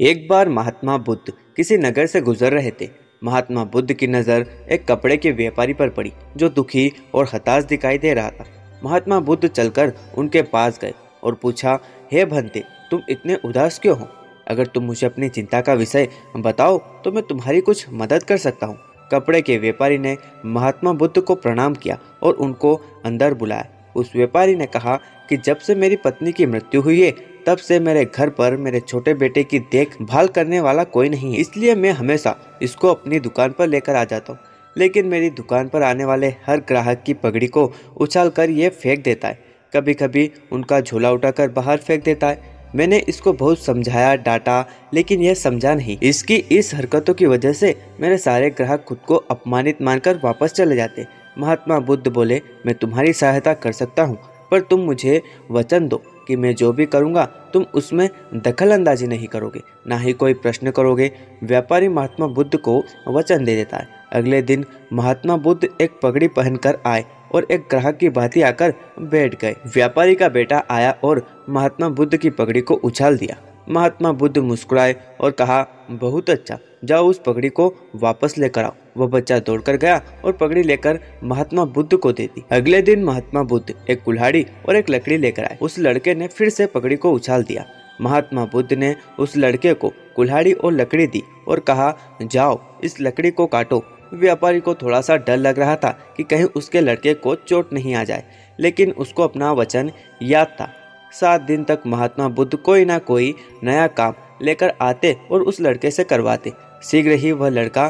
एक बार महात्मा बुद्ध किसी नगर से गुजर रहे थे। महात्मा बुद्ध की नज़र एक कपड़े के व्यापारी पर पड़ी, जो दुखी और हताश दिखाई दे रहा था। महात्मा बुद्ध चलकर उनके पास गए और पूछा, हे भंते, तुम इतने उदास क्यों हो? अगर तुम मुझे अपनी चिंता का विषय बताओ तो मैं तुम्हारी कुछ मदद कर सकता हूँ। कपड़े के व्यापारी ने महात्मा बुद्ध को प्रणाम किया और उनको अंदर बुलाया। उस व्यापारी ने कहा कि जब से मेरी पत्नी की मृत्यु हुई है तब से मेरे घर पर मेरे छोटे बेटे की देखभाल करने वाला कोई नहीं है। इसलिए मैं हमेशा इसको अपनी दुकान पर लेकर आ जाता हूँ। लेकिन मेरी दुकान पर आने वाले हर ग्राहक की पगड़ी को उछाल कर ये फेंक देता है। कभी कभी उनका झोला उठाकर बाहर फेंक देता है। मैंने इसको बहुत समझाया, डांटा, लेकिन यह समझा नहीं। इसकी इस हरकतों की वजह से मेरे सारे ग्राहक खुद को अपमानित मानकर वापस चले जाते महात्मा बुद्ध बोले, मैं तुम्हारी सहायता कर सकता हूँ, पर तुम मुझे वचन दो। कि मैं जो भी करूँगा, तुम उसमें दखल अंदाजी नहीं करोगे। ना ही कोई प्रश्न करोगे। व्यापारी महात्मा बुद्ध को वचन दे देता है। अगले दिन महात्मा बुद्ध एक पगड़ी पहनकर आए और एक ग्राहक की भांति आकर बैठ गए। व्यापारी का बेटा आया और महात्मा बुद्ध की पगड़ी को उछाल दिया। महात्मा बुद्ध मुस्कुराए और कहा, बहुत अच्छा। जाओ उस पगड़ी को वापस लेकर आओ। वह बच्चा दौड़कर गया और पगड़ी लेकर महात्मा बुद्ध को दे दी। अगले दिन महात्मा बुद्ध एक कुल्हाड़ी और एक लकड़ी लेकर आए। उस लड़के ने फिर से पगड़ी को उछाल दिया। महात्मा बुद्ध ने उस लड़के को कुल्हाड़ी और लकड़ी दी और कहा, जाओ, इस लकड़ी को काटो। व्यापारी को थोड़ा सा डर लग रहा था कि कहीं उसके लड़के को चोट नहीं आ जाए, लेकिन उसको अपना वचन याद था। सात दिन तक महात्मा बुद्ध कोई ना कोई नया काम लेकर आते और उस लड़के से करवाते। शीघ्र ही वह लड़का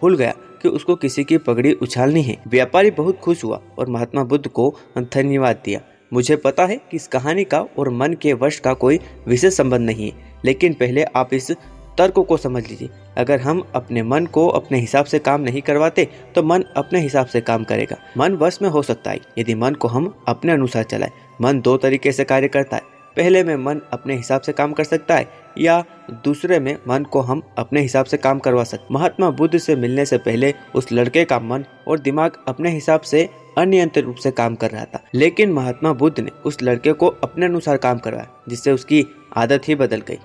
भूल गया कि उसको किसी की पगड़ी उछालनी है। व्यापारी बहुत खुश हुआ और महात्मा बुद्ध को धन्यवाद दिया। मुझे पता है कि इस कहानी का और मन के वश का कोई विशेष संबंध नहीं है, लेकिन पहले आप इस तर्क को समझ लीजिए। अगर हम अपने मन को अपने हिसाब से काम नहीं करवाते तो मन अपने हिसाब से काम करेगा। मन वश में हो सकता है, यदि मन को हम अपने अनुसार चलाए। मन दो तरीके से कार्य करता है। पहले में मन अपने हिसाब से काम कर सकता है, या दूसरे में मन को हम अपने हिसाब से काम करवा सकते महात्मा बुद्ध से मिलने से पहले उस लड़के का मन और दिमाग अपने हिसाब से अनियंत्रित रूप से काम कर रहा था। लेकिन महात्मा बुद्ध ने उस लड़के को अपने अनुसार काम करवाया, जिससे उसकी आदत ही बदल गई।